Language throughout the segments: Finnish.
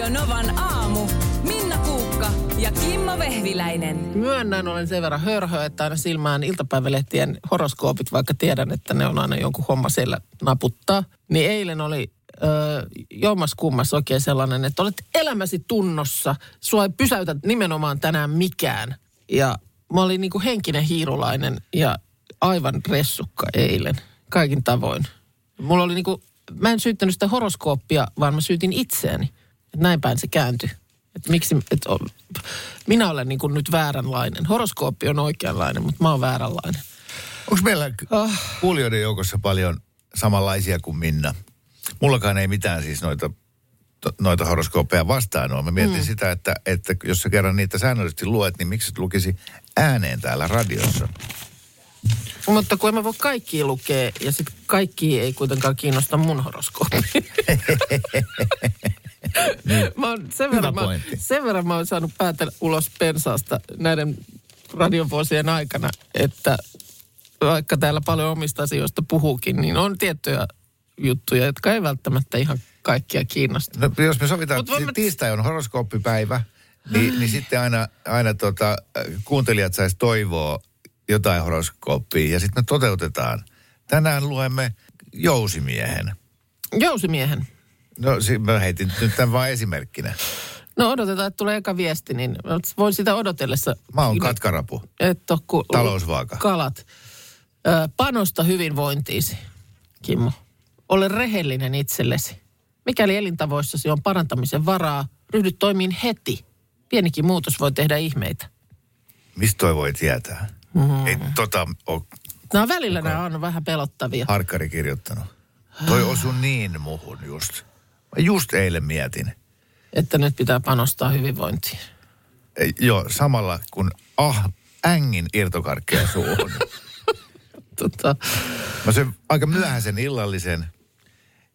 Radio Novan aamu. Minna Kuukka ja Kimmo Vehviläinen. Myönnän, olen sen verran hörhö, että aina silmään iltapäivälehtien horoskoopit, vaikka tiedän, että ne on aina jonkun homma siellä naputtaa. Niin eilen oli ö, jommas kummas oikein sellainen, että olet elämäsi tunnossa. Sua ei pysäytä nimenomaan tänään mikään. Ja mä olin niin kuin henkinen hiirulainen ja aivan ressukka eilen. Kaikin tavoin. Mulla oli niin kuin, mä en syyttänyt sitä horoskooppia, vaan mä syytin itseäni. Että näin päin se kääntyi. Että miksi, et, o, minä olen niin kuin nyt vääränlainen. Horoskooppi on oikeanlainen, mutta mä oon vääränlainen. Onko meillä Oh. kuulijoiden joukossa paljon samanlaisia kuin Minna? Mullakaan ei mitään siis noita, noita horoskooppeja vastaan ole. Mä mietin mm. sitä, että, että jos sä kerran niitä säännöllisesti luet, niin miksi et lukisi ääneen täällä radiossa? Mutta kun en mä voi kaikki lukea ja sitten kaikki ei kuitenkaan kiinnosta mun horoskoopia. mä oon, sen, verran, mä, sen verran mä oon saanut päätellä ulos pensaasta näiden radiovuosien aikana, että vaikka täällä paljon omista asioista puhuukin, niin on tiettyjä juttuja, jotka ei välttämättä ihan kaikkia kiinnosta. No, jos me sovitaan, että mä- tiistai on horoskooppipäivä, niin, niin sitten aina, aina tota, äh, kuuntelijat sais toivoa jotain horoskooppia ja sitten me toteutetaan. Tänään luemme jousimiehen. Jousimiehen. No si- mä heitin nyt tämän vain esimerkkinä. No odotetaan, että tulee eka viesti, niin voin sitä odotellessa. Mä oon katkarapu. Et ole ku, Talousvaaka. Kalat. Ö, panosta hyvinvointiisi, Kimmo. Ole rehellinen itsellesi. Mikäli elintavoissasi on parantamisen varaa, ryhdy toimiin heti. Pienikin muutos voi tehdä ihmeitä. Mistä toi voi tietää? Mm. Ei tota ole Nämä välillä nämä on vähän pelottavia. harkkari kirjoittanut. Toi osui niin muhun just. Mä just eilen mietin. Että nyt pitää panostaa hyvinvointiin. Ei, Joo, samalla kun ah, ängin irtokarkkeja suuhun. Tota, Mä söin aika myöhäisen illallisen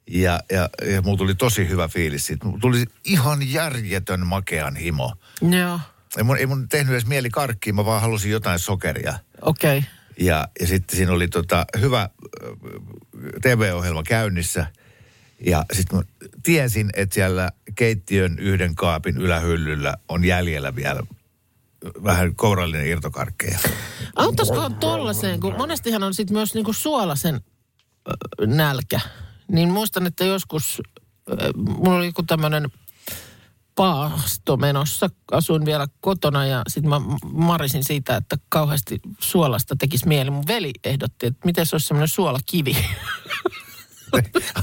ja, ja, ja mulla tuli tosi hyvä fiilis siitä. Mulla tuli ihan järjetön makean himo. joo, Ei mun, ei mun tehnyt edes mieli karkkiin, mä vaan halusin jotain sokeria. okei. Okay. Ja, ja sitten siinä oli tota, hyvä TV-ohjelma käynnissä. Ja sitten mä tiesin, että siellä keittiön yhden kaapin ylähyllyllä on jäljellä vielä vähän kourallinen irtokarkkeja. Auttaisikohan tollaiseen, kun monestihan on sitten myös niinku suolasen nälkä. Niin muistan, että joskus, mulla oli joku tämmöinen paasto menossa. Asuin vielä kotona ja sitten mä marisin siitä, että kauheasti suolasta tekisi mieli. Mun veli ehdotti, että miten se olisi semmoinen suolakivi.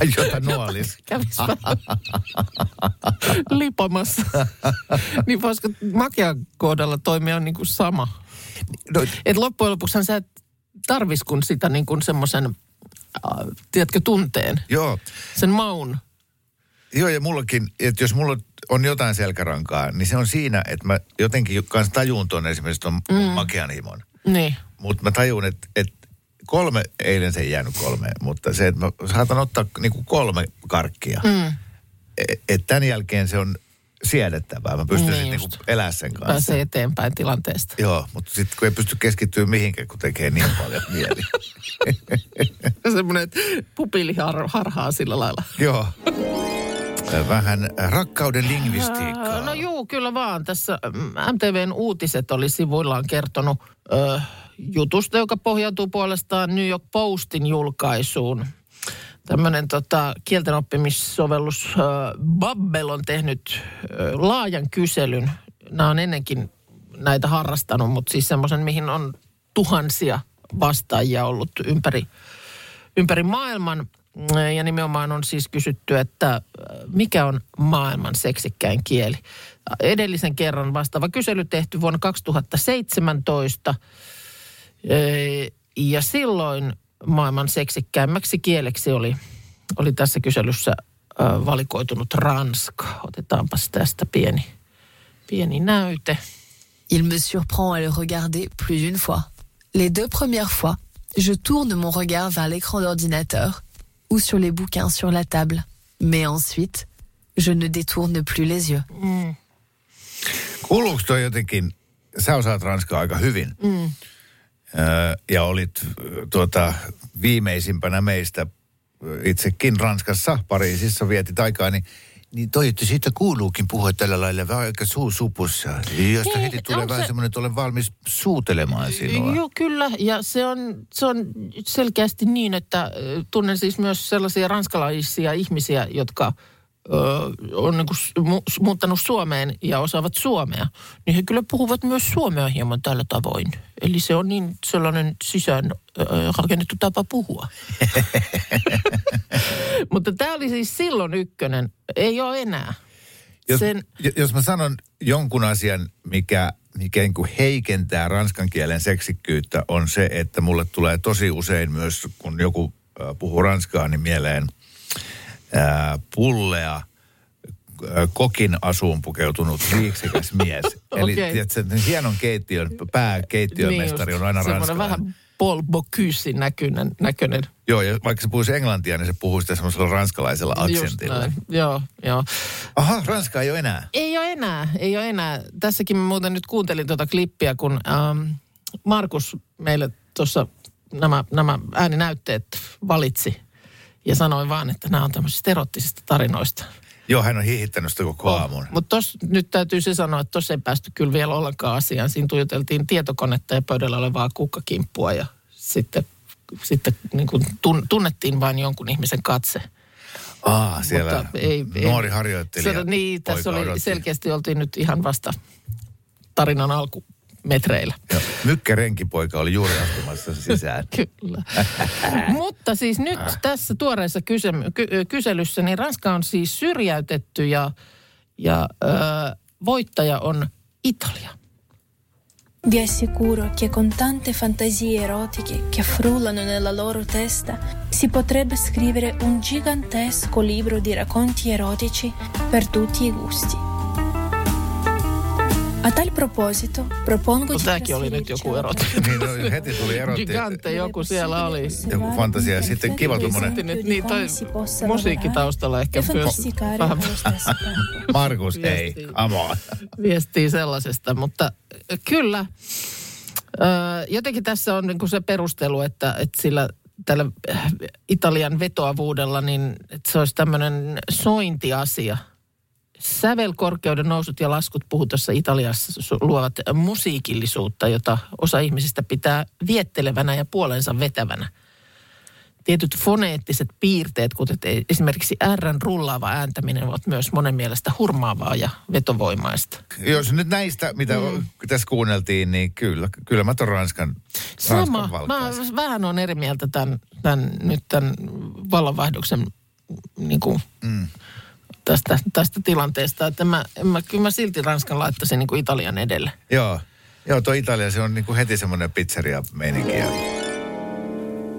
Ai jota nuolis. Vähän lipomassa. niin voisiko makean kohdalla toimia niin kuin sama? No, Et loppujen lopuksi sä et tarvis kun sitä niin kuin semmoisen, äh, tiedätkö, tunteen, joo, sen maun. joo, ja mullakin, että jos mulla on jotain selkärankaa, niin se on siinä, että mä jotenkin kanssa tajun tuon esimerkiksi tuon mm. makean himon. Niin. Mutta mä tajun, että, että kolme, eilen se ei jäänyt kolmeen, mutta se, että mä saatan ottaa niinku kolme karkkia. Mm. Että tämän jälkeen se on siedettävää. Mä pystyn Niin niin niinku elää sen kanssa. Pääsee eteenpäin tilanteesta. Joo, mutta sitten kun ei pysty keskittyä mihinkään, kun tekee niin paljon mieli. Semmoinen, pupili har, harhaa sillä lailla. Joo. Vähän rakkauden lingvistiikkaa. No juu, kyllä vaan. Tässä MTVn uutiset oli sivuillaan kertonut ö, jutusta, joka pohjautuu puolestaan New York Postin julkaisuun. Tämmöinen tota, kieltenoppimissovellus ö, Babbel on tehnyt ö, laajan kyselyn. Nämä on ennenkin näitä harrastanut, mutta siis semmoisen, mihin on tuhansia vastaajia ollut ympäri ympäri maailman. Ja nimenomaan on siis kysytty, että äh, mikä on maailman seksikkäin kieli. Edellisen kerran vastaava kysely tehty vuonna 2017. Ja silloin maailman seksikkäimmäksi kieleksi oli, oli tässä kyselyssä valikoitunut ranska. Otetaanpas tästä pieni, pieni näyte. Il me surprend à le regarder plus d'une fois. Les deux premières fois, je tourne mon regard vers l'écran d'ordinateur ou sur les bouquins sur la table. Mais ensuite, je ne détourne plus les yeux. Kuuluuko toi jotenkin, sä osaat ranskaa aika hyvin. Mm. Ja olit tuota, viimeisimpänä meistä itsekin Ranskassa, Pariisissa vietit aikaa, niin Niin toi, että siitä kuuluukin puhua tällä lailla vähän aika suu supussa. Josta Niin, heti tulee vähän se- semmoinen, että olen valmis suutelemaan sinua. Joo, kyllä. Ja se on, se on selkeästi niin, että tunnen siis myös sellaisia ranskalaisia ihmisiä, jotka ö, on niin kuin mu- muuttanut Suomeen ja osaavat suomea. Niin he kyllä puhuvat myös suomea hieman tällä tavoin. Eli se on niin sellainen sisään ö, rakennettu tapa puhua. Mutta tämä oli siis silloin ykkönen. Ei ole enää. Jos, Sen, jos mä sanon jonkun asian, mikä, mikä niin kuin heikentää ranskan kielen seksikkyyttä, on se, että mulle tulee tosi usein myös, kun joku puhuu ranskaa, niin mieleen äh, pullea, kokin asuun pukeutunut viiksikäs mies. Eli Okei. tiedätkö, hienon keittiön, pääkeittiömestari on aina ranskalainen. vähän Paul Bocuse näköinen, näköinen Joo, ja vaikka se puhuisi englantia, niin se puhuu sitä semmoisella ranskalaisella aksentilla. Joo, joo. Aha, Ranska ei ole enää. Ei ole enää, ei ole enää. Tässäkin mä muuten nyt kuuntelin tuota klippiä, kun ähm, Markus meille tuossa nämä, nämä ääninäytteet valitsi. Ja sanoin vaan, että nämä on tämmöisistä erottisista tarinoista. Joo, hän on hiihittänyt sitä koko aamun. Mutta nyt täytyy se sanoa, että tuossa ei päästy kyllä vielä ollenkaan asiaan. Siinä tuijoteltiin tietokonetta ja pöydällä olevaa kukkakimppua ja sitten, sitten niin kuin tun, tunnettiin vain jonkun ihmisen katse. Aa, siellä Mutta ei, nuori harjoittelija. Se, niin, tässä oli selkeästi oltiin nyt ihan vasta tarinan alkumetreillä. Joo. Mykkä renkipoika oli juuri astumassa sisään. Kyllä. Mutta siis nyt tässä tuoreessa kyse, ky, kyselyssä, niin Ranska on siis syrjäytetty ja, ja ö, voittaja on Italia. Vi assicuro che con tante fantasie erotiche che frullano nella loro testa si potrebbe scrivere un gigantesco libro di racconti erotici per tutti i gusti. A tal proposito, propongo No, tämäkin oli nyt joku erotti. niin, no, heti tuli erotti. Gigante joku siellä oli. Joku fantasia. Ja sitten kiva tommonen- Niin, niin toi musiikki taustalla ehkä myös vähän. Markus, ei, Viesti. come on. viestii sellaisesta, mutta kyllä. Jotenkin tässä on niinku se perustelu, että, että sillä tällä äh, Italian vetoavuudella, niin että se olisi tämmöinen sointiasia. Sävelkorkeuden nousut ja laskut puhutossa Italiassa su- luovat musiikillisuutta, jota osa ihmisistä pitää viettelevänä ja puolensa vetävänä. Tietyt foneettiset piirteet, kuten e- esimerkiksi Rn rullaava ääntäminen, ovat myös monen mielestä hurmaavaa ja vetovoimaista. Jos nyt näistä, mitä mm. tässä kuunneltiin, niin kyllä, kyllä mä ton Ranskan, Sama. Ranskan. Mä vähän on eri mieltä tämän, tämän, nyt tämän vallanvaihdoksen niin kuin, mm. Tästä, tästä tilanteesta. Että mä, en mä, kyllä mä silti Ranskan laittaisin niin kuin Italian edelle. Joo. Joo, tuo Italia, se on niinku heti semmoinen pizzeria-meininki. ja-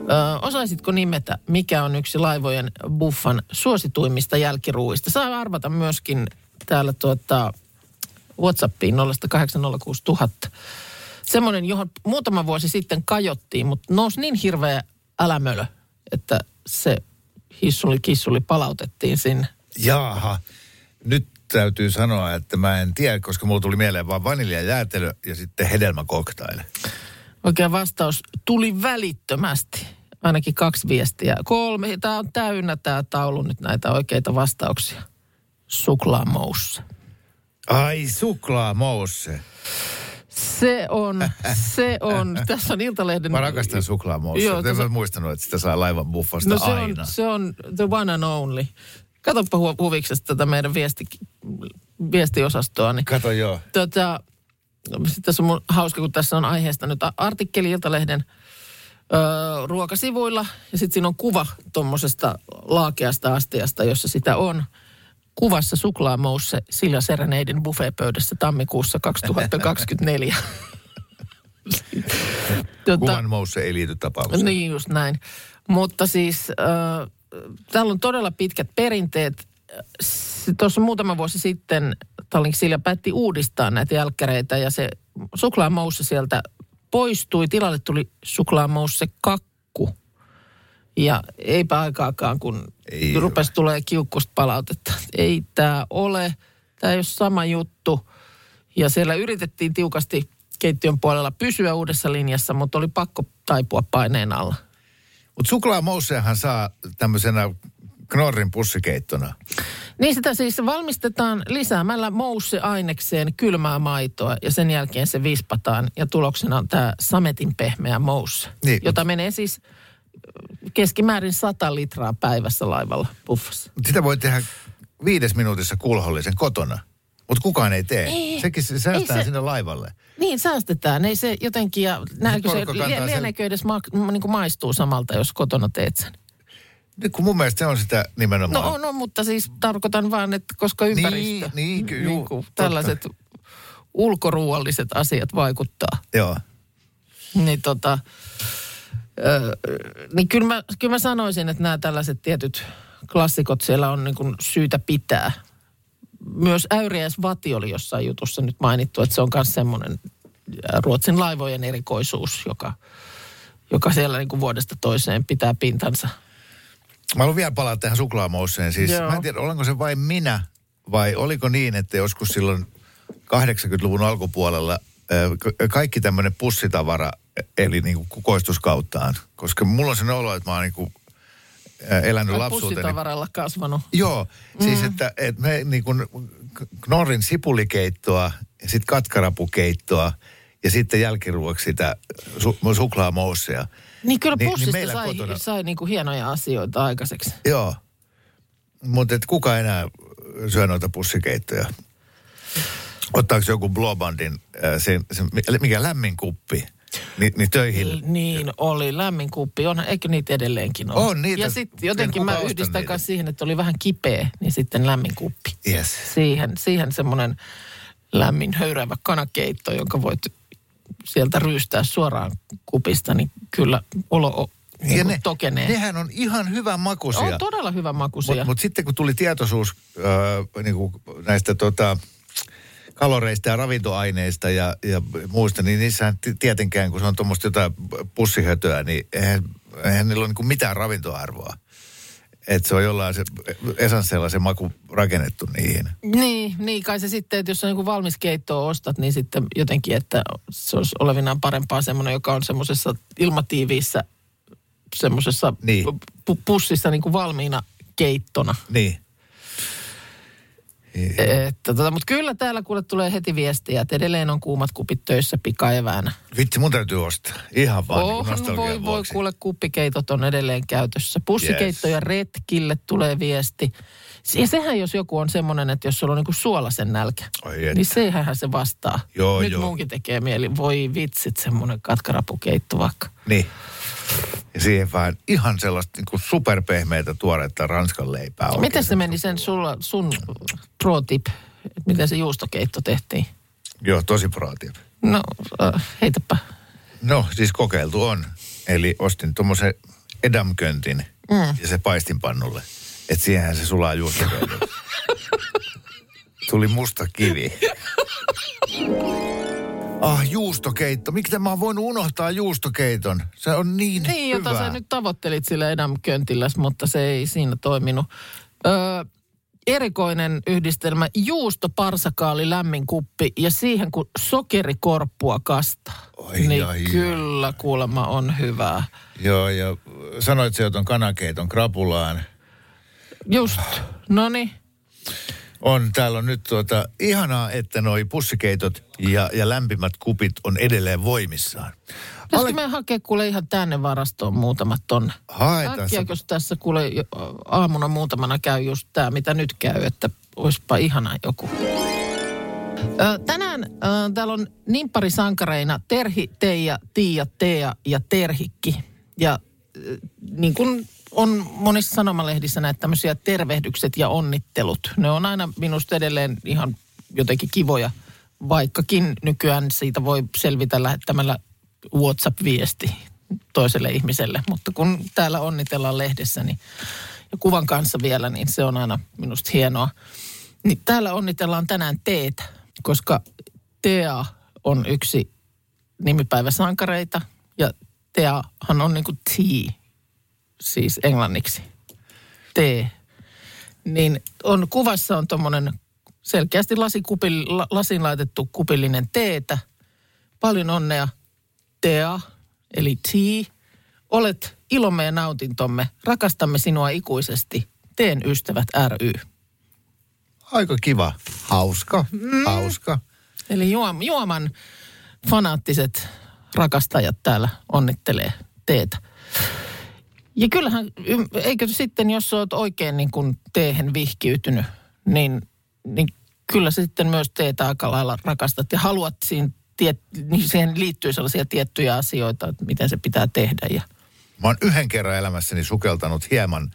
Ö, osaisitko nimetä, mikä on yksi laivojen buffan suosituimmista jälkiruuista? Saa arvata myöskin täällä tuota Whatsappiin 0806000. Semmoinen, johon muutama vuosi sitten kajottiin, mutta nousi niin hirveä älämölö, että se hissuli kissuli palautettiin sinne. Jaaha, nyt täytyy sanoa, että mä en tiedä, koska mulla tuli mieleen vaan vaniljajäätelö ja sitten hedelmäkoktaili. Oikea vastaus tuli välittömästi. Ainakin kaksi viestiä. Kolme. Tämä on täynnä tämä taulu nyt näitä oikeita vastauksia. Suklaamousse. Ai, suklaamousse. Se on, se on. Tässä on Iltalehden... Mä rakastan suklaamousse. Joo, en tässä- muistanut, että sitä saa laivan buffasta No se aina. on, se on the one and only. Katoppa hu- huviksesta tätä meidän viesti, viestiosastoa. Niin Kato joo. tota, sit tässä on mun hauska, kun tässä on aiheesta nyt artikkeli Iltalehden ö, ruokasivuilla. Ja sitten siinä on kuva tuommoisesta laakeasta astiasta, jossa sitä on. Kuvassa suklaamousse Silja Sereneidin buffeepöydässä tammikuussa 2024. tota, Kuvan mousse ei liity tapaukseen. niin just näin. Mutta siis äh, täällä on todella pitkät perinteet. Tuossa muutama vuosi sitten Tallink Silja päätti uudistaa näitä jälkkäreitä ja se suklaamousse sieltä poistui. Tilalle tuli suklaamousse kakku. Ja eipä aikaakaan, kun Ei rupesi tulee kiukkusta palautetta. Ei tämä ole, tämä ei ole sama juttu. Ja siellä yritettiin tiukasti keittiön puolella pysyä uudessa linjassa, mutta oli pakko taipua paineen alla. Mutta suklaamousseahan saa tämmöisenä Knorrin pussikeittona. Niin sitä siis valmistetaan lisäämällä mousseainekseen kylmää maitoa ja sen jälkeen se vispataan ja tuloksena on tämä sametin pehmeä mousse, Niin, jota menee siis keskimäärin 100 litraa päivässä laivalla puffassa. Sitä voi tehdä viides minuutissa kulhollisen kotona, mutta kukaan ei tee. Ei, Sekin se ei säästää se- sinne laivalle. Niin, säästetään. Ei se jotenkin, ja näetkö se, sen- lieneekö edes ma, niin kuin maistuu samalta, jos kotona teet sen? Nyt kun mun mielestä se on sitä nimenomaan. No, no, mutta siis tarkoitan vaan, että koska ympäristö, niin, ky- juu, kuin totta. tällaiset ulkoruualliset asiat vaikuttaa. Joo. Niin tota, ö, niin kyllä mä, kyllä mä sanoisin, että nämä tällaiset tietyt klassikot siellä on niin kuin syytä pitää. Myös Äyriäis Vati oli jossain jutussa nyt mainittu, että se on myös semmoinen ä, Ruotsin laivojen erikoisuus, joka, joka siellä niin kuin vuodesta toiseen pitää pintansa. Mä haluan vielä palata tähän suklaamousseen. Siis Joo. mä en tiedä, olenko se vain minä vai oliko niin, että joskus silloin 80-luvun alkupuolella ka- kaikki tämmöinen pussitavara eli niin kuin kukoistuskauttaan. Koska mulla on sen olo, että mä oon niin kuin elänyt Ai lapsuuteni. Pussitavaralla kasvanut. Joo, siis Mm. että, että me niin kuin Knorrin sipulikeittoa sitten katkarapukeittoa ja sitten jälkiruoksi sitä su- suklaamousseja. Niin kyllä Niin- niin pussista meillä sai, kotona- sai niin kuin hienoja asioita aikaiseksi. Joo, mutta kuka enää syö noita pussikeittoja? Ottaako joku Blobandin, äh, sen, sen, mikä lämmin kuppi, niin, niin töihin? Niin oli, lämmin kuppi. On, eikö niitä edelleenkin ole? On niitä. Ja sitten jotenkin En mä yhdistän niitä. siihen, että oli vähän kipeä, niin sitten lämmin kuppi. Yes. Siihen, siihen semmoinen lämmin höyräävä kanakeitto, jonka voit sieltä ryystää suoraan kupista, niin kyllä olo o- niin Ja kuin ne, tokenee. nehän on ihan hyvän makuisia. on todella hyvä makuisia. Mutta mut sitten kun tuli tietoisuus äh, niin kuin näistä tota, kaloreista ja ravintoaineista ja, ja muista, niin niissähän ti- tietenkään, kun se on tuommoista jotain pussihötöä, niin eihän, eihän niillä ole niin mitään ravintoarvoa. Että se on jollain se esansseilla se maku rakennettu niihin. Niin, niin kai se sitten, että jos sä niin valmis keittoa ostat, niin sitten jotenkin, että se olisi olevinaan parempaa semmoinen, joka on semmoisessa ilmatiiviissä, semmoisessa Niin. pu- pussissa niin kuin valmiina keittona. Niin. Että tota, mutta kyllä täällä kuule tulee heti viestiä, että edelleen on kuumat kupit töissä pikaeväänä. Vitsi, mun täytyy ostaa. Ihan vaan niin Oh, nostalgian voi, voi vuoksi. kuule, kuppikeitot on edelleen käytössä. Pussikeittoja Yes. retkille tulee viesti. Ja sehän jos joku on semmoinen, että jos sulla on niinku suolasen nälkä, Oi että. niin sehän se vastaa. Joo, Nyt joo. munkin tekee mieli, voi vitsit, semmoinen katkarapukeitto vaikka. Niin. Ja siihen vähän ihan sellaista niin superpehmeitä tuoretta ranskan leipää. Miten se meni sen sulla, sun pro tip, että miten se juustokeitto tehtiin? Joo, tosi proatip. No, äh, heitäpä. No, siis kokeiltu on. Eli ostin tuommoisen edamköntin mm. ja se paistin pannulle. Että siihenhän se sulaa juustokeitoksi. Tuli musta kivi. Ah, juustokeitto. Miksi mä oon voinut unohtaa juustokeiton? Se on niin, Niin, hyvä. jota sä nyt tavoittelit sillä edamköntilläs, mutta se ei siinä toiminut. Öö, erikoinen yhdistelmä, juusto, parsakaali, lämmin kuppi ja siihen kun sokerikorppua kastaa. Oi, niin ai, kyllä kuulemma on hyvää. Joo, ja sanoit se, että on kanakeiton krapulaan. Just, no niin. On, täällä on nyt tuota, ihanaa, että noi pussikeitot ja, ja lämpimät kupit on edelleen voimissaan. Pitäisikö me hakea kuule ihan tänne varastoon muutamat tonne? Haetaan se. Tässä kuule aamuna muutamana käy just tämä, mitä nyt käy, että olisipa ihana joku. Ö, tänään ö, täällä on nimpparisankareina Terhi, Teija, Tiia, Tea ja Terhikki. Ja ö, niin kuin on monissa sanomalehdissä näitä tämmöisiä tervehdykset ja onnittelut. Ne on aina minusta edelleen ihan jotenkin kivoja, vaikkakin nykyään siitä voi selvitä lähettämällä WhatsApp-viesti toiselle ihmiselle. Mutta kun täällä onnitellaan lehdessä niin, ja kuvan kanssa vielä, niin se on aina minusta hienoa. Niin täällä onnitellaan tänään teetä, koska Tea on yksi nimipäiväsankareita ja Teahan on niin kuin tea, siis englanniksi. Tee. Niin on, kuvassa on tuommoinen selkeästi lasikupil, la, lasin laitettu kupillinen teetä. Paljon onnea, Tea, eli tea. Olet ilomme ja nautintomme. Rakastamme sinua ikuisesti. Teen ystävät ry. Aika kiva. Hauska. Mm. Hauska. Eli juom, juoman fanaattiset rakastajat täällä onnittelee teetä. Ja kyllähän, eikö sitten, jos olet oikein niin kuin teehen vihkiytynyt, niin, niin kyllä sitten myös teetä aika lailla rakastat ja haluat siihen, tiet, niin siihen liittyy sellaisia tiettyjä asioita, että miten se pitää tehdä. Ja, Mä oon yhden kerran elämässäni sukeltanut hieman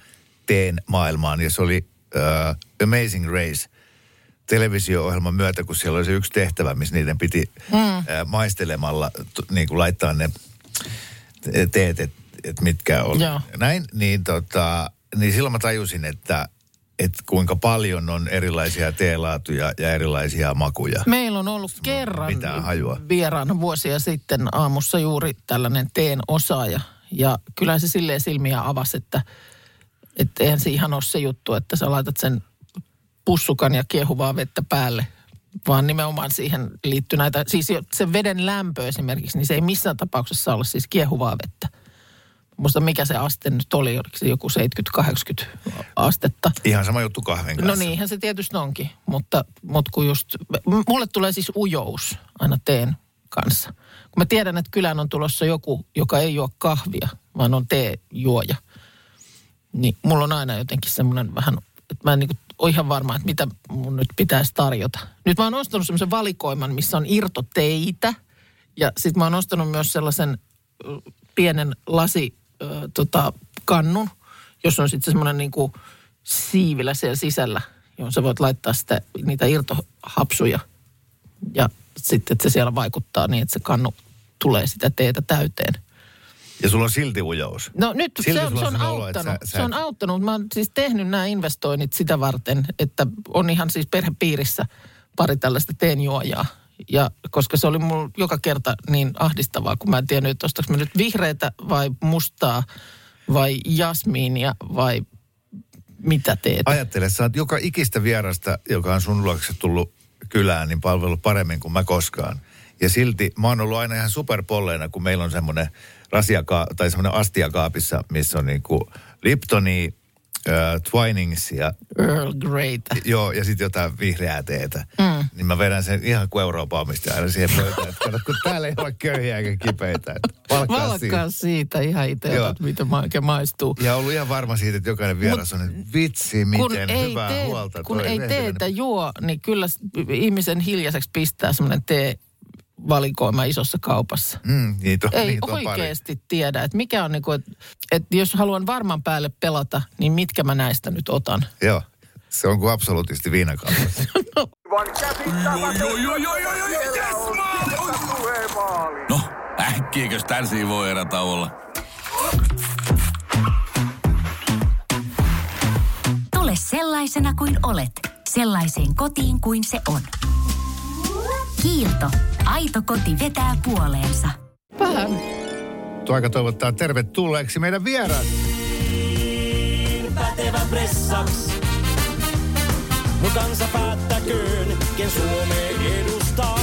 teen maailmaan ja se oli uh, Amazing Race televisio-ohjelman myötä, kun siellä oli se yksi tehtävä, missä niiden piti mm. uh, maistelemalla t- niin kuin laittaa ne teet, että et mitkä on. Joo. Näin, niin, tota, niin silloin mä tajusin, että että kuinka paljon on erilaisia teelaatuja ja erilaisia makuja. Meillä on ollut kerran mitään hajua. vieraana vuosia sitten aamussa juuri tällainen teen osaaja. Ja kyllä se silleen silmiä avasi, että, että eihän se ihan ole se juttu, että sä laitat sen pussukan ja kiehuvaa vettä päälle. Vaan nimenomaan siihen liittyy näitä, siis se veden lämpö esimerkiksi, niin se ei missään tapauksessa ole siis kiehuvaa vettä. Muista mikä se aste nyt oli, oliko se joku 70-80 astetta. Ihan sama juttu kahven kanssa. No niinhän se tietysti onkin, mutta, mutta kun just, mulle tulee siis ujous aina teen kanssa. Kun mä tiedän, että kylään on tulossa joku, joka ei juo kahvia, vaan on teejuoja, niin mulla on aina jotenkin semmoinen vähän, että mä en niin ole ihan varma, että mitä mun nyt pitäisi tarjota. Nyt mä oon ostanut semmoisen valikoiman, missä on irtoteitä, ja sitten mä oon ostanut myös sellaisen pienen lasi ö, tota, kannun, jos on sitten semmoinen niin kuin siivilä siellä sisällä, johon sä voit laittaa sitä, niitä irtohapsuja. Ja sitten, että se siellä vaikuttaa niin, että se kannu tulee sitä teetä täyteen. Ja sulla on silti ujous. No nyt Silti se on, se on sellainen olo, auttanut. sä- sä Se on auttanut. Mä oon siis tehnyt nämä investoinnit sitä varten, että on ihan siis perhepiirissä pari tällaista teenjuojaa. Ja koska se oli mulla joka kerta niin ahdistavaa, kun mä en tiennyt, että ostaks mä nyt vihreätä vai mustaa vai jasmiinia vai mitä teet. Ajattele, sä oot joka ikistä vierasta, joka on sun luokse tullut kylään, niin palvellut paremmin kuin mä koskaan. Ja silti mä oon ollut aina ihan superpolleena, kun meillä on semmoinen rasiaka- tai semmoinen astiakaapissa, missä on niinku Liptoni, äh, Twiningsia, Earl Greytä. joo, ja sitten jotain vihreää teetä. Mm. Niin mä vedän sen ihan kuin Euroopan omistaja aina siihen pöytään. Että kato, kun täällä ei ole köyhiä eikä kipeitä. että Valkkaa siitä. Valkkaa siitä ihan itse, miten ma- oikein maistuu. Ja ollut ihan varma siitä, että jokainen vieras on, että vitsi, miten ei, hyvää tee, huolta. kun ei teetä juo, niin kyllä ihmisen hiljaiseksi pistää semmoinen tee valikoima isossa kaupassa. Mm, niitä on, Ei niitä on pari. oikeasti tiedä, että mikä on niinku, että et jos haluan varman päälle pelata, niin mitkä mä näistä nyt otan. Joo, se on kuin absoluutisti viinakaupassa. No, äkkiäkös tän voi erä? Tule sellaisena kuin olet, sellaiseen kotiin kuin se on. Kiilto. Aito koti vetää puoleensa. Vähän. Tuo aika toivottaa tervetulleeksi meidän vieras. pätevä pressaks. Mut kansa päättäköön, ken Suomeen edustaa.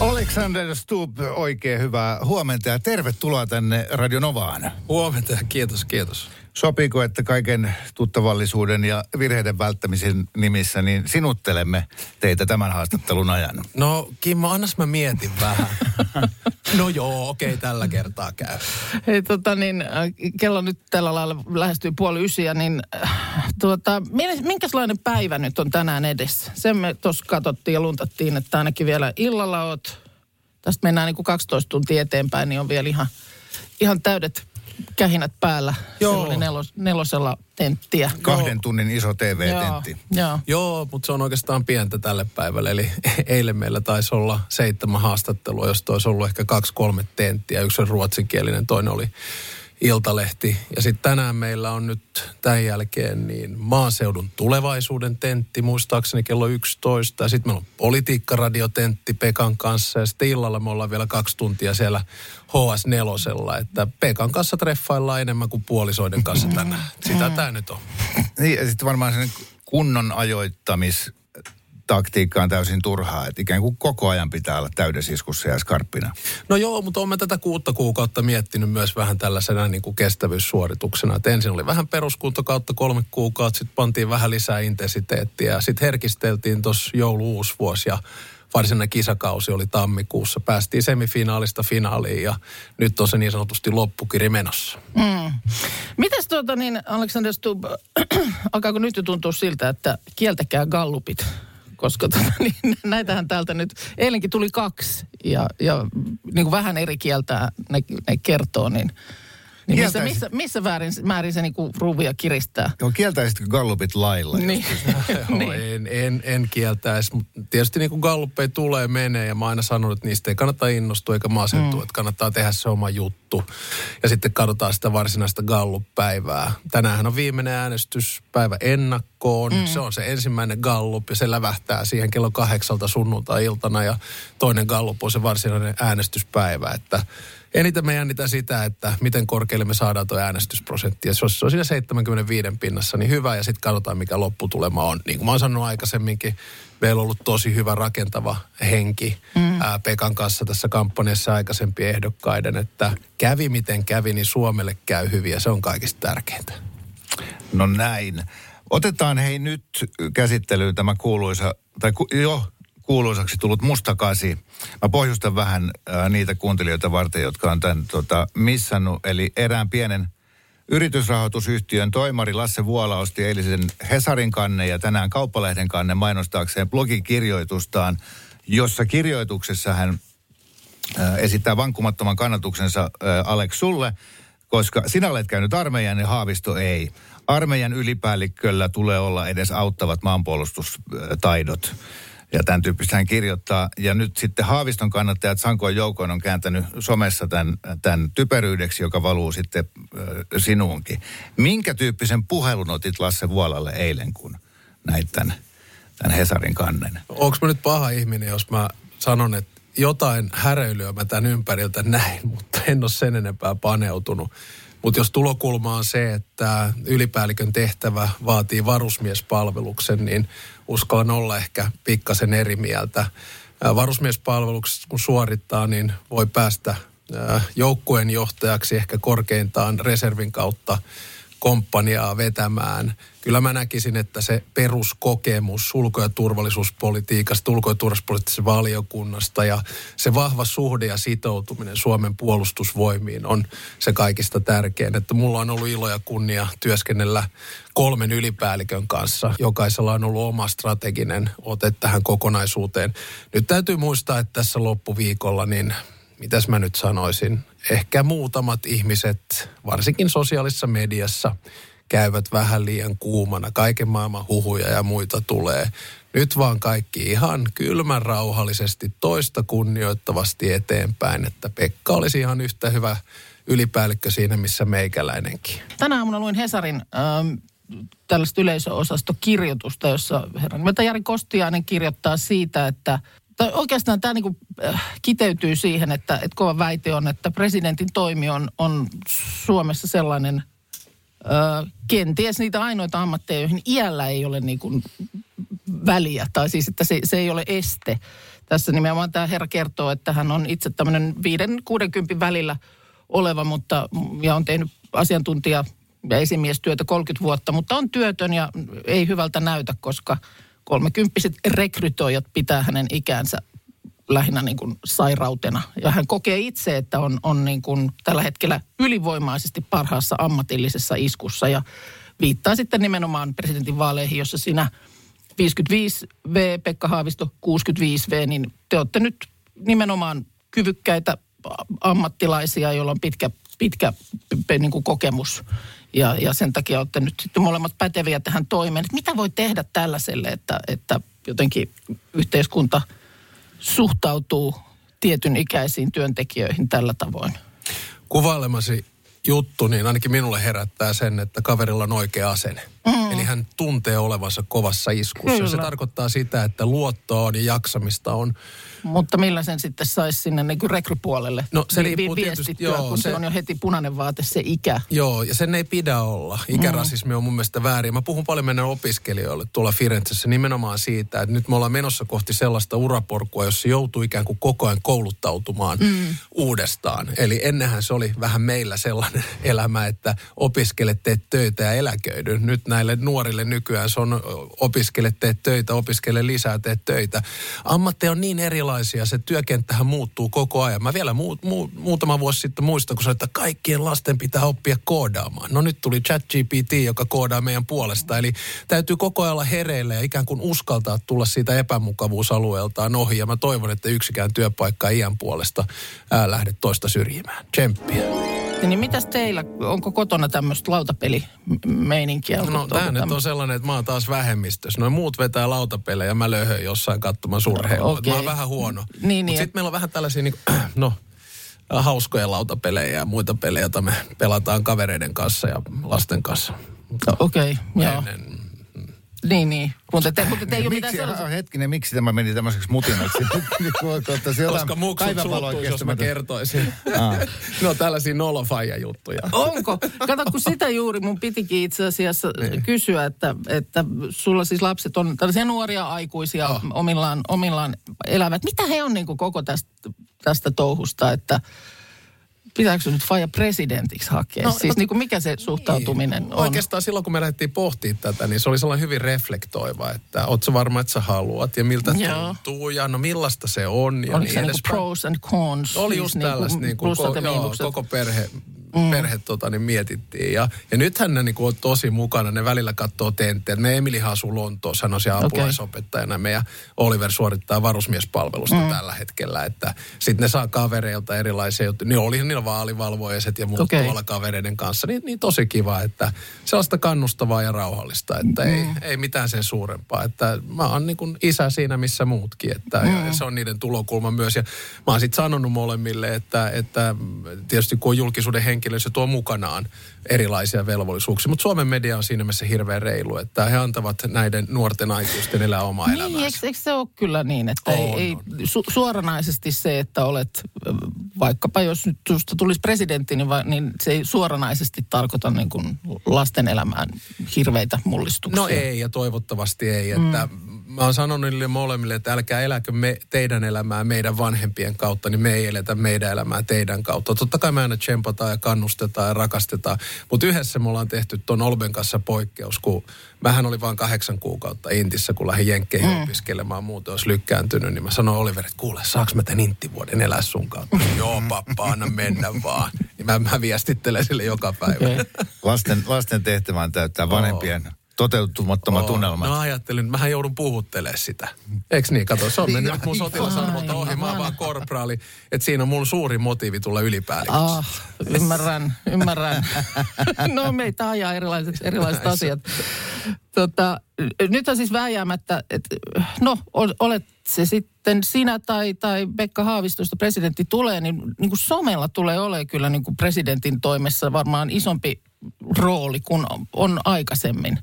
Alexander Stubb, oikein hyvää huomenta ja tervetuloa tänne Radio Novaan. Huomenta, kiitos, kiitos. Sopiiko, että kaiken tuttavallisuuden ja virheiden välttämisen nimissä niin sinuttelemme teitä tämän haastattelun ajan? No Kimmo, annas mä mietin vähän. no joo, okei, tällä kertaa käy. Hei tota niin, äh, kello nyt tällä lailla lähestyy puoli ysiä, niin äh, tuota, minkälainen päivä nyt on tänään edessä? Sen me tuossa katsottiin ja luntattiin, että ainakin vielä illalla oot, tästä mennään niin kuin 12 tuntia eteenpäin, niin on vielä ihan, ihan täydet kähinät päällä. Joo. Siellä oli nelos, nelosella tenttiä. Kahden tunnin iso TV-tentti. Joo, joo. Joo, mutta se on oikeastaan pientä tälle päivälle. Eli eilen meillä taisi olla seitsemän haastattelua, josta olisi ollut ehkä kaksi kolme tenttiä. Yksi on ruotsinkielinen, toinen oli Iltalehti. Ja sitten tänään meillä on nyt tämän jälkeen niin maaseudun tulevaisuuden tentti, muistaakseni kello 11. Ja sitten meillä on politiikkaradiotentti Pekan kanssa. Ja sitten illalla me ollaan vielä kaksi tuntia siellä HS4. Että Pekan kanssa treffaillaan enemmän kuin puolisoiden kanssa tänään. Sitä tämä nyt on. Niin, ja sitten varmaan sen kunnon ajoittamis taktiikka on täysin turhaa. Että ikään kuin koko ajan pitää olla täydessä iskussa ja skarppina. No joo, mutta olen tätä kuutta kuukautta miettinyt myös vähän tällaisena niin kuin kestävyyssuorituksena. Et ensin oli vähän peruskunto kautta kolme kuukautta, sitten pantiin vähän lisää intensiteettiä. Sitten herkisteltiin tuossa joulu uusi vuosi ja varsinainen kisakausi oli tammikuussa. Päästiin semifinaalista finaaliin ja nyt on se niin sanotusti loppukiri menossa. Mm. Mites tuota niin, Alexander Stubb, alkaako nyt jo tuntua siltä, että kieltäkää gallupit? Koska tota, niin, näitähän täältä nyt, eilenkin tuli kaksi ja, ja niin kuin vähän eri kieltä ne, ne kertoo, niin, niin missä, missä, missä määrin, määrin se niin kuin ruuvia kiristää? Joo, kieltäisitkö gallupit lailla? Niin. Joo, niin. en, en, en kieltäisi, mutta tietysti niin kuin galluppeja tulee menee ja mä aina sanon, että niistä ei kannata innostua eikä masentua, mm. että kannattaa tehdä se oma juttu. Ja sitten katsotaan sitä varsinaista gallup-päivää. Tänäänhän on viimeinen äänestyspäivä ennakkoon. Mm. Se on se ensimmäinen gallup ja se lävähtää siihen kello kahdeksalta sunnuntai-iltana ja toinen gallup on se varsinainen äänestyspäivä, että Eniten me jännitä sitä, että miten korkealle me saadaan tuo äänestysprosentti. Ja jos se on siinä 75 pinnassa, niin hyvä. Ja sitten katsotaan, mikä lopputulema on. Niin kuin mä oon sanonut aikaisemminkin, meillä on ollut tosi hyvä rakentava henki mm. ää, Pekan kanssa tässä kampanjassa aikaisempien ehdokkaiden, että kävi miten kävi, niin Suomelle käy hyvin ja se on kaikista tärkeintä. No näin. Otetaan hei nyt käsittelyyn tämä kuuluisa, tai ku, jo kuuluisaksi tullut mustakasi. Mä pohjustan vähän äh, niitä kuuntelijoita varten, jotka on tämän tota, missannut. Eli erään pienen yritysrahoitusyhtiön toimari Lasse Vuola osti eilisen Hesarin kanne ja tänään Kauppalehden kanne mainostaakseen blogikirjoitustaan, jossa kirjoituksessa hän äh, esittää vankkumattoman kannatuksensa äh, Alex sulle, koska sinä olet käynyt armeijan ja Haavisto ei. Armeijan ylipäällikköllä tulee olla edes auttavat maanpuolustustaidot. Ja tämän tyyppistä hän kirjoittaa. Ja nyt sitten Haaviston kannattajat Sankoin joukoin on kääntänyt somessa tämän, tämän typeryydeksi, joka valuu sitten äh, sinuunkin. Minkä tyyppisen puhelun otit Lasse Vuolalle eilen, kun näit tämän, tämän Hesarin kannen? Onko mä nyt paha ihminen, jos mä sanon, että jotain häröilyä mä tämän ympäriltä näin, mutta en ole sen enempää paneutunut. Mutta jos tulokulma on se, että ylipäällikön tehtävä vaatii varusmiespalveluksen, niin uskallan olla ehkä pikkasen eri mieltä. Varusmiespalveluksessa kun suorittaa, niin voi päästä ää, joukkueen johtajaksi ehkä korkeintaan reservin kautta komppaniaa vetämään. Kyllä mä näkisin, että se peruskokemus ulko- ja turvallisuuspolitiikasta, ulko- ja turvallisuuspoliittisesta valiokunnasta ja se vahva suhde ja sitoutuminen Suomen puolustusvoimiin on se kaikista tärkein. Että mulla on ollut ilo ja kunnia työskennellä kolmen ylipäällikön kanssa. Jokaisella on ollut oma strateginen ote tähän kokonaisuuteen. Nyt täytyy muistaa, että tässä loppuviikolla niin mitäs mä nyt sanoisin, ehkä muutamat ihmiset, varsinkin sosiaalisessa mediassa, käyvät vähän liian kuumana. Kaiken maailman huhuja ja muita tulee. Nyt vaan kaikki ihan kylmän rauhallisesti toista kunnioittavasti eteenpäin, että Pekka olisi ihan yhtä hyvä ylipäällikkö siinä, missä meikäläinenkin. Tänä aamuna luin Hesarin ähm, tällaista yleisöosastokirjoitusta, jossa herran nimeltä Jari Kostiainen kirjoittaa siitä, että tai oikeastaan tämä niinku, äh, kiteytyy siihen, että, että kova väite on, että presidentin toimi on, on Suomessa sellainen äh, kenties niitä ainoita ammatteja, joihin iällä ei ole niinku väliä, tai siis että se, se ei ole este. Tässä nimenomaan tämä herra kertoo, että hän on itse tämmöinen 5-60 välillä oleva, mutta ja on tehnyt asiantuntija ja esimiestyötä 30 vuotta, mutta on työtön ja ei hyvältä näytä, koska kolmekymppiset rekrytoijat pitää hänen ikänsä lähinnä niin kuin sairautena. Ja hän kokee itse, että on, on niin kuin tällä hetkellä ylivoimaisesti parhaassa ammatillisessa iskussa. Ja viittaa sitten nimenomaan presidentin vaaleihin, jossa sinä 55V, Pekka Haavisto 65V, niin te olette nyt nimenomaan kyvykkäitä ammattilaisia, joilla on pitkä, pitkä niin kuin kokemus. Ja, ja sen takia olette nyt sitten molemmat päteviä tähän toimeen. Että mitä voi tehdä tällaiselle, että, että jotenkin yhteiskunta suhtautuu tietyn ikäisiin työntekijöihin tällä tavoin? Kuvailemasi juttu, niin ainakin minulle herättää sen, että kaverilla on oikea asenne. Mm. Eli hän tuntee olevansa kovassa iskussa. Kyllä. Se tarkoittaa sitä, että luottoa on ja jaksamista on. Mutta millä sen sitten saisi sinne niin rekrypuolelle No, se vi- vi- tietysti- viestittyä, joo, kun se, se- on jo heti punainen vaate se ikä. Joo, ja sen ei pidä olla. Ikärasismi on mun mielestä väärin. Mä puhun paljon meidän opiskelijoille tuolla Firenzessä nimenomaan siitä, että nyt me ollaan menossa kohti sellaista uraporkua, jossa joutuu ikään kuin koko ajan kouluttautumaan mm. uudestaan. Eli ennenhän se oli vähän meillä sellainen elämä, että opiskele, teet töitä ja eläköidy. Nyt näille nuorille nykyään se on opiskele, teet töitä, opiskele lisää, teet töitä. Ammatteja on niin erilaisia, se työkenttähän muuttuu koko ajan. Mä vielä muu, muu, muutama vuosi sitten muistan, kun sanoin, että kaikkien lasten pitää oppia koodaamaan. No nyt tuli ChatGPT, joka koodaa meidän puolesta. Eli täytyy koko ajan olla hereillä ja ikään kuin uskaltaa tulla siitä epämukavuusalueeltaan ohi. Ja mä toivon, että yksikään työpaikka iän puolesta ää, lähde toista syrjimään. Tsemppiä. Niin mitäs teillä, onko kotona tämmöistä lautapelimeininkiä? No tämä nyt on sellainen, että mä oon taas vähemmistössä. Noin muut vetää lautapelejä ja mä löhön jossain katsomaan surheilua. Okei. Mä oon vähän huono. Niin, niin, Mutta sitten meillä on vähän tällaisia niin kuin, no, hauskoja lautapelejä ja muita pelejä, joita me pelataan kavereiden kanssa ja lasten kanssa. No, Okei, okay, joo. Ennen- Niin, niin. Mutta te, mutta te ei ole mitään Miksi, sellaista... ah, hetkinen, miksi tämä meni tämmöiseksi mutinaksi? Jotain Koska muksut suuttuisi, jos mä kertoisin. Aa. no tällaisia nolofaija juttuja. Onko? Kato, kun sitä juuri mun pitikin itse asiassa Niin. kysyä, että, että sulla siis lapset on tällaisia nuoria aikuisia Oh. omillaan, omillaan elävät. Mitä he on niin kuin koko tästä, tästä touhusta, että pitääkö nyt Faija presidentiksi hakea? No, siis no- niin kuin mikä se suhtautuminen on? Oikeastaan silloin, kun me lähdettiin pohtimaan tätä, niin se oli sellainen hyvin reflektoiva, että oot sä varma, että sä haluat ja miltä Joo. tuntuu ja no millaista se on ja Oliko niin se niin edespäin. pros and cons? Oli siis just niin kuin tällaista, niin kuin, ko, joo, koko perhe, mm. perhe tota, niin mietittiin. Ja, ja nythän ne niin kuin, on tosi mukana, ne välillä katsoo tenttejä. Me Emili asuu Lontoossa, hän on siellä apulaisopettajana. Me ja Oliver suorittaa varusmiespalvelusta mm. tällä hetkellä. Että sitten ne saa kavereilta erilaisia juttuja. Niin oli niillä vaalivalvojaiset ja muut okay. tuolla kavereiden kanssa. Niin, niin tosi kiva, että sellaista kannustavaa ja rauhallista, että mm. ei, ei mitään sen suurempaa. Että mä oon niin kuin isä siinä, missä muutkin. Että mm. ja se on niiden tulokulma myös. Ja mä oon sitten sanonut molemmille, että, että tietysti kun on julkisuuden henkilö, se tuo mukanaan erilaisia velvollisuuksia. Mutta Suomen media on siinä mielessä hirveän reilu, että he antavat näiden nuorten aikuisten elää omaa Niin, elämäänsä. eikö, eikö se ole kyllä niin, että ei, On, ei on. su, suoranaisesti se, että olet, vaikkapa jos nyt susta tulisi presidentti, niin, va, niin se ei suoranaisesti tarkoita niin kuin lasten elämään hirveitä mullistuksia. No ei ja toivottavasti ei. Että Mä oon sanonut niille molemmille, että älkää eläkö me, teidän elämää meidän vanhempien kautta, niin me ei eletä meidän elämää teidän kautta. Totta kai me aina tsempataan ja kannustetaan ja rakastetaan, mutta yhdessä me ollaan tehty ton Olben kanssa poikkeus, kun vähän oli vain kahdeksan kuukautta Intissä, kun lähdin Jenkkeihin mm. opiskelemaan, muuten olisi lykkääntynyt, niin mä sanoin Oliver, että kuule, saaks mä tämän Intti-vuoden elää sun kautta? Joo, pappa, anna mennä vaan. Niin mä, mä viestittelen sille joka päivä. Okei. Lasten, lasten tehtävä on täyttää vanhempien toteutumattomat Oo, unelmat. No ajattelin, mähän joudun puhuttelemaan sitä. Eiks niin? Kato, se on Niin, mennyt mun sotilasarvolta ohi. Mä vaan korporaali. Että siinä on mun suuri motiivi tulla ylipäälliköksi. Ah, ymmärrän, ymmärrän. no meitä ajaa erilaiset, erilaiset asiat. Tota, nyt on siis vääjäämättä, että no ol- olet se sitten sinä tai, tai Pekka Haavistosta presidentti tulee, niin, niin kuin somella tulee olemaan kyllä niin kuin presidentin toimessa varmaan isompi rooli kuin on aikaisemmin.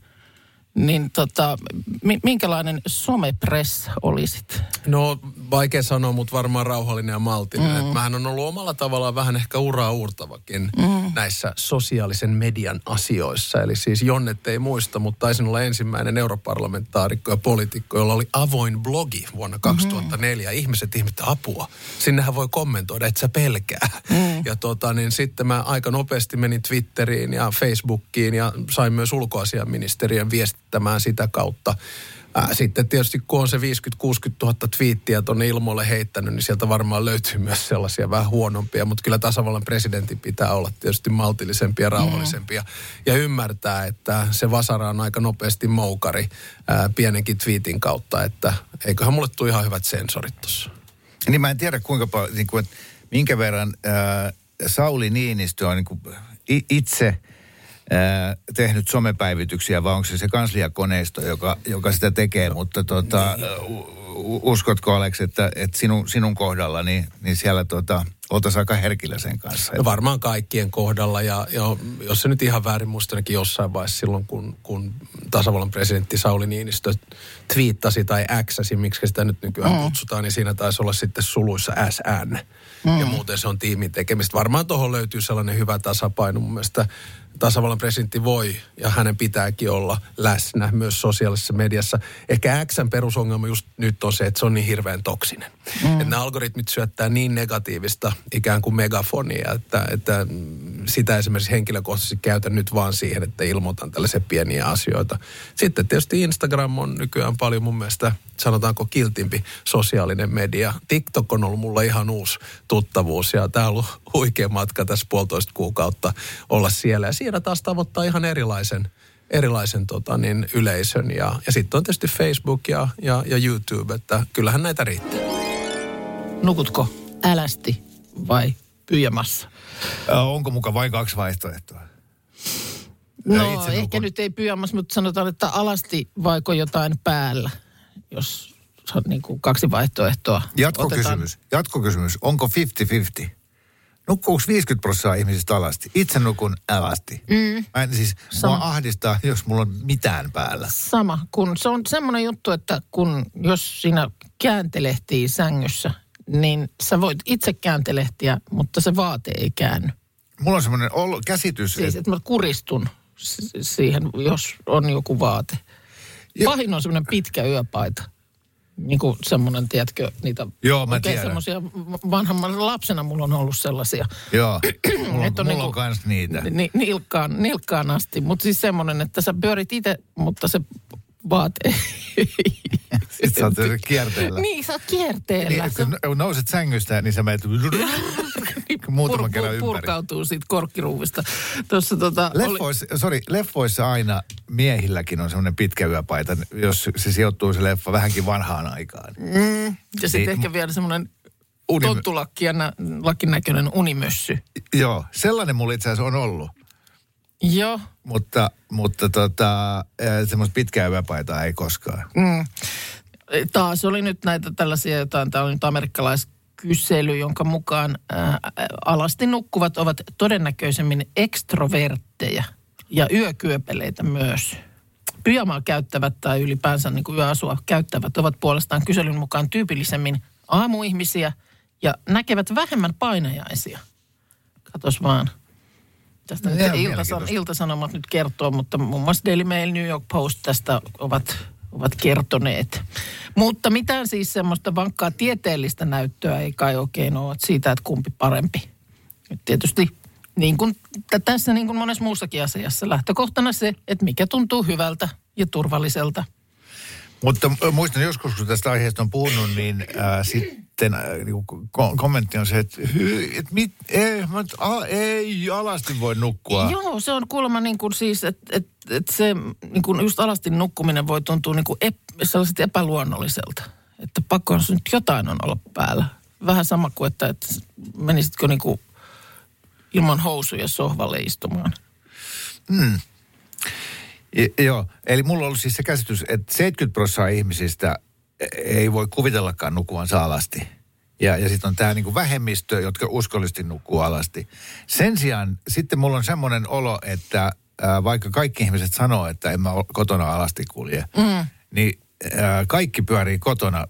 Niin tota, mi- minkälainen somepress olisit? No vaikea sanoa, mutta varmaan rauhallinen ja maltillinen. Mm. Mähän on ollut omalla tavallaan vähän ehkä uraa uurtavakin mm. näissä sosiaalisen median asioissa. Eli siis Jonnet ei muista, mutta taisin olla ensimmäinen europarlamentaarikko ja poliitikko, jolla oli avoin blogi vuonna 2004. Mm. Ihmiset ihmettä apua. Sinnehän voi kommentoida, että sä pelkää. Mm. Ja tota, niin sitten mä aika nopeasti menin Twitteriin ja Facebookiin ja sain myös ulkoasiaministeriön viestittämään sitä kautta. Ää, sitten tietysti kun on se 50-60 000 twiittiä tuonne ilmoille heittänyt, niin sieltä varmaan löytyy myös sellaisia vähän huonompia. Mutta kyllä tasavallan presidentin pitää olla tietysti maltillisempi ja rauhallisempi. Ja, ja ymmärtää, että se vasara on aika nopeasti moukari ää, pienenkin twiitin kautta. Että eiköhän mulle tule ihan hyvät sensorit tuossa. Niin mä en tiedä kuinka paljon, niin kuin, että minkä verran ää, Sauli Niinistö on niin kuin, itse ää, tehnyt somepäivityksiä, vai onko se se kansliakoneisto, joka, joka sitä tekee, mutta tota, u- u- uskotko Alex, että, että sinun, sinun kohdalla, niin, niin siellä tota, oltaisiin aika herkillä sen kanssa. No varmaan kaikkien kohdalla ja, ja jos se nyt ihan väärin muista, ainakin jossain vaiheessa silloin, kun, kun tasavallan presidentti Sauli Niinistö twiittasi tai äksäsi, miksi sitä nyt nykyään mm. kutsutaan, niin siinä taisi olla sitten suluissa SN. Mm. Ja muuten se on tiimin tekemistä. Varmaan tuohon löytyy sellainen hyvä tasapaino. Mun mielestä tasavallan presidentti voi ja hänen pitääkin olla läsnä myös sosiaalisessa mediassa. Ehkä Xn perusongelma just nyt on se, että se on niin hirveän toksinen. Mm. Että nämä algoritmit syöttää niin negatiivista ikään kuin megafonia, että, että sitä esimerkiksi henkilökohtaisesti käytän nyt vaan siihen, että ilmoitan tällaisia pieniä asioita. Sitten tietysti Instagram on nykyään paljon mun mielestä sanotaanko kiltimpi sosiaalinen media. TikTok on ollut mulla ihan uusi tuttavuus ja tämä on ollut huikea matka tässä puolitoista kuukautta olla siellä. Ja siinä taas tavoittaa ihan erilaisen, erilaisen tota, niin, yleisön. Ja, ja sitten on tietysti Facebook ja, ja, ja YouTube, että kyllähän näitä riittää. Nukutko älästi vai pyjamassa? Äh, onko muka vain kaksi vaihtoehtoa? No itse ehkä nukun. nyt ei pyjamassa, mutta sanotaan, että alasti vaiko jotain päällä, jos on niin kuin kaksi vaihtoehtoa. Jatkokysymys. Jatkokysymys. Onko 50-50? Nukkuuko 50 prosenttia ihmisistä alasti? Itse nukun alasti. Mm. Mä en siis, Sama. mua ahdistaa, jos mulla on mitään päällä. Sama, kun se on semmoinen juttu, että kun jos siinä kääntelehtii sängyssä, niin sä voit itse kääntelehtiä, mutta se vaate ei käänny. Mulla on semmoinen olo, käsitys, Siis, että että mä kuristun siihen, jos on joku vaate. Jo- Pahin on semmoinen pitkä yöpaita. Niin kuin semmoinen, tiedätkö, niitä Joo, mä tiedän. semmoisia, vanhan lapsena mulla on ollut sellaisia. joo, mulla, Et on, on mulla on niinku- kans niitä. Ni, nilkkaan, nilkkaan asti, mutta siis semmoinen, että sä pyörit itse, mutta se vaate Sitten sä oot kierteellä. Niin, sä oot kierteellä. Niin, kun nouset sängystä, niin sä menet muutaman pur- kerran pur- ympäri. purkautuu siitä korkkiruuvista. Tuossa tota, oli, Leffoissa, sorry, leffoissa aina miehilläkin on semmoinen pitkä yöpaita, jos se sijoittuu se leffa vähänkin vanhaan aikaan. ja sitten Niin, ehkä vielä semmoinen Unimö- tonttulakki ja lakin näköinen unimössy. Joo, sellainen mulla itse asiassa on ollut. Joo, Mutta, mutta tota, semmoista pitkää yöpaitaa ei koskaan. Mm. Taas oli nyt näitä tällaisia jotain, tämä on nyt amerikkalaiskysely, jonka mukaan ää, alasti nukkuvat ovat todennäköisemmin ekstrovertteja ja yökyöpeleitä myös. Pyjamaa käyttävät tai ylipäänsä niin kuin yöasua käyttävät ovat puolestaan kyselyn mukaan tyypillisemmin aamuihmisiä ja näkevät vähemmän painajaisia. Katos vaan. Tästä Ihan Iltasan. Iltasanomat nyt kertoo, mutta muun muassa Daily Mail, New York Post tästä ovat, ovat kertoneet. Mutta mitään siis semmoista vankkaa tieteellistä näyttöä ei kai oikein ole siitä, että kumpi parempi. Nyt tietysti niin kuin tässä niin kuin monessa muussakin asiassa lähtökohtana se, että mikä tuntuu hyvältä ja turvalliselta. Mutta muistan joskus, kun tästä aiheesta on puhunut, niin äh, sitten äh, ko- kommentti on se, että, hy, et mit, ei, mä, nyt- a, ei alasti voi nukkua. Joo, se on kuulemma niin kuin siis, että et, et se niin kuin just alasti nukkuminen voi tuntua niin kuin ep, sellaiset epäluonnolliselta. Että pakko nyt jotain on olla päällä. Vähän sama kuin, että, että menisitkö niin kuin ilman housuja sohvalle istumaan. I, joo, eli mulla on ollut siis se käsitys, että 70 prosenttia ihmisistä ei voi kuvitellakaan nukkuvansa alasti. Ja, ja sitten on tämä niinku vähemmistö, jotka uskollisesti nukkuu alasti. Sen sijaan sitten mulla on semmoinen olo, että ää, vaikka kaikki ihmiset sanoo, että en mä kotona alasti kulje, mm. niin ää, kaikki pyörii kotona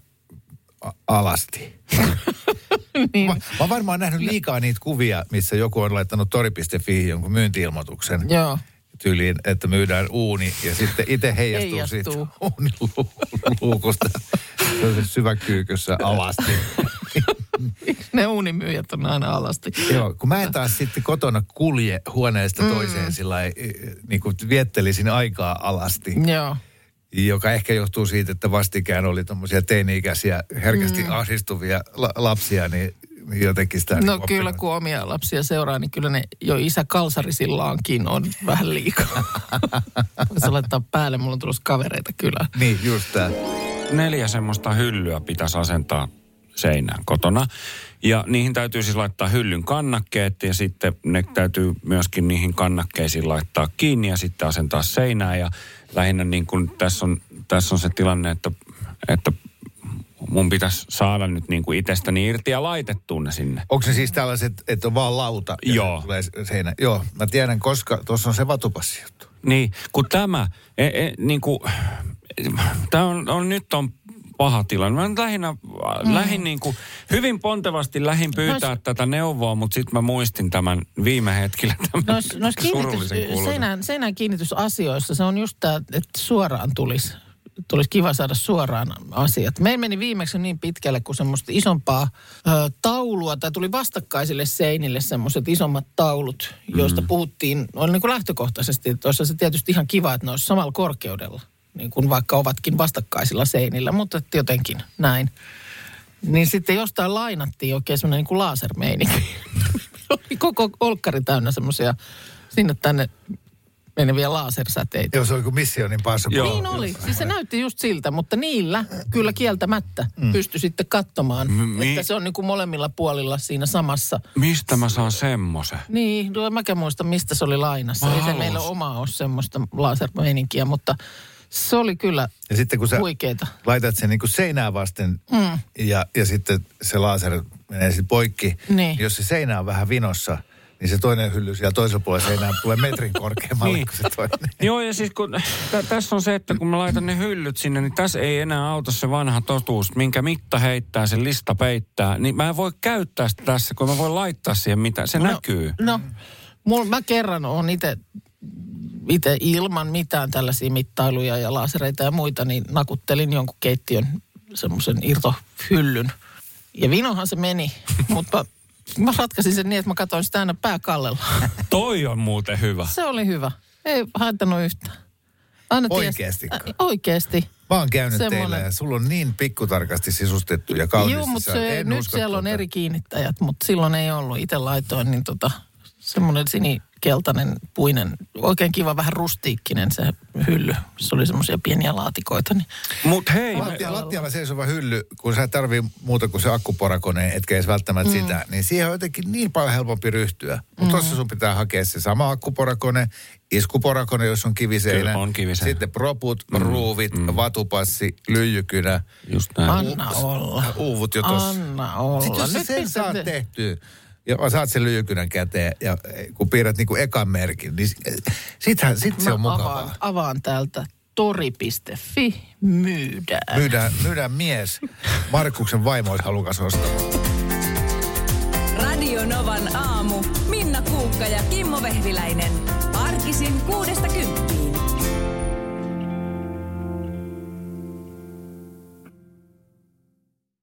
a- alasti. niin. Mä, mä oon varmaan nähnyt liikaa niitä kuvia, missä joku on laittanut tori.fi jonkun myyntiilmoituksen Joo. Tyyliin, että myydään uuni ja sitten itse heijastuu, Heijastuu. siitä uunin lu- luukusta syväkyykössä alasti. Ne uunimyyjät on aina alasti. Joo, kun mä en taas sitten kotona kulje huoneesta toiseen mm. sillä lailla, niin kuin viettelisin aikaa alasti, Joo. joka ehkä johtuu siitä, että vastikään oli tuommoisia teini-ikäisiä, herkästi mm. ahdistuvia la- lapsia, niin jotenkin sitä... No niin kyllä, oppinut. kun omia lapsia seuraa, niin kyllä ne jo isä kalsarisillaankin on vähän liikaa. Voisi laittaa päälle, mulla on tulossa kavereita kyllä. Niin, just tämä. neljä semmoista hyllyä pitäisi asentaa seinään kotona. Ja niihin täytyy siis laittaa hyllyn kannakkeet ja sitten ne täytyy myöskin niihin kannakkeisiin laittaa kiinni ja sitten asentaa seinään. Ja lähinnä niin kuin tässä on, tässä on se tilanne, että, että mun pitäisi saada nyt niin kuin itsestäni irti ja laitettua ne sinne. Onko se siis tällaiset, että on vaan lauta? ja Joo. se Tulee seinä. Joo, mä tiedän, koska tuossa on se vatupassi juttu. Niin, kun tämä, e, e, niin kuin, tämä on, on, nyt on paha tilanne. Mä nyt lähinnä, mm. lähin niin kuin, hyvin pontevasti lähin pyytää Nois- tätä neuvoa, mutta sitten mä muistin tämän viime hetkellä tämän Noissa nois surullisen kiinnitys, kuuluisen. seinään, seinään kiinnitysasioissa se on just tämä, että suoraan tulisi. Tulisi kiva saada suoraan asiat. Meillä meni viimeksi niin pitkälle, kun semmoista isompaa ö, taulua, tai tuli vastakkaisille seinille semmoiset isommat taulut, joista mm. puhuttiin, oli niin kuin lähtökohtaisesti, että olisi se tietysti ihan kiva, että ne olisi samalla korkeudella, niin kuin vaikka ovatkin vastakkaisilla seinillä, mutta jotenkin näin. Niin sitten jostain lainattiin oikein semmoinen niin kuin lasermeininki. Oli koko olkkari täynnä semmoisia sinne tänne meneviä lasersäteitä. Joo, se oli kuin Missionin Impossible. Joo. Niin oli. Siis se näytti just siltä, mutta niillä kyllä kieltämättä mm. pystyi sitten katsomaan, Mi- että se on niin kuin molemmilla puolilla siinä samassa. Mistä mä saan semmoisen? Niin, en mäkään muista, mistä se oli lainassa. Mä Ei se meillä oma ole semmoista lasermeininkiä, mutta se oli kyllä Ja sitten kun sä huikeeta. laitat sen niin kuin seinää vasten Mm. ja, ja sitten se laser menee sitten poikki. Niin. Jos se seinä on vähän vinossa, niin se toinen hylly siellä toisella puolella seinää tulee metrin korkeammalle Niin. kuin se toinen. Joo, ja siis kun, tä, tässä on se, että kun mä laitan ne hyllyt sinne, niin tässä ei enää auta se vanha totuus, minkä mitta heittää, se lista peittää. Niin mä en voi käyttää sitä tässä, kun mä voin laittaa siihen mitä. Se no, näkyy. No, mul, mä kerran on itse itse ilman mitään tällaisia mittailuja ja lasereita ja muita, niin nakuttelin jonkun keittiön semmoisen irtohyllyn. Ja vinohan se meni, mutta mä ratkaisin sen niin, että mä katsoin sitä aina pääkallella. Toi on muuten hyvä. Se oli hyvä. Ei haittanut yhtään. Aina ties- Oikeastiko? Ä, Oikeasti. Mä oon käynyt Semmonen. teillä ja sulla on niin pikkutarkasti sisustettu ja kauniisti. Joo, mutta se, en nyt siellä on tuota. eri kiinnittäjät, mutta silloin ei ollut. Itse laitoin, niin tota, semmoinen sinikeltainen, puinen, oikein kiva, vähän rustiikkinen se hylly. Se oli semmoisia pieniä laatikoita. Niin. Mut hei, me, Lattia, lattialla seisova hylly, kun sä tarvii muuta kuin se akkuporakone, etkä edes välttämättä mm. sitä, niin siihen on jotenkin niin paljon helpompi ryhtyä. Mutta mm. tossa sun pitää hakea se sama akkuporakone, iskuporakone, jos on kiviseinä. Kyllä, on kiviseinä. Sitten proput, mm. ruuvit, mm. vatupassi, lyijykynä. just näin. Anna olla. Uuvut jo tossa. Anna olla. Sitten jos Nyt sen ne- tehtyä, ja saat sen lyijykynän käteen, ja kun piirrät niinku ekan merkin, niin sittenhän, sit se on mukavaa. avaan, avaan täältä tori.fi, myydään. Myydään, myydään mies. Markkuksen vaimo olisi halukas ostamaan. Radio Novan aamu. Minna Kuukka ja Kimmo Vehviläinen. Arkisin kuudesta kymppiin.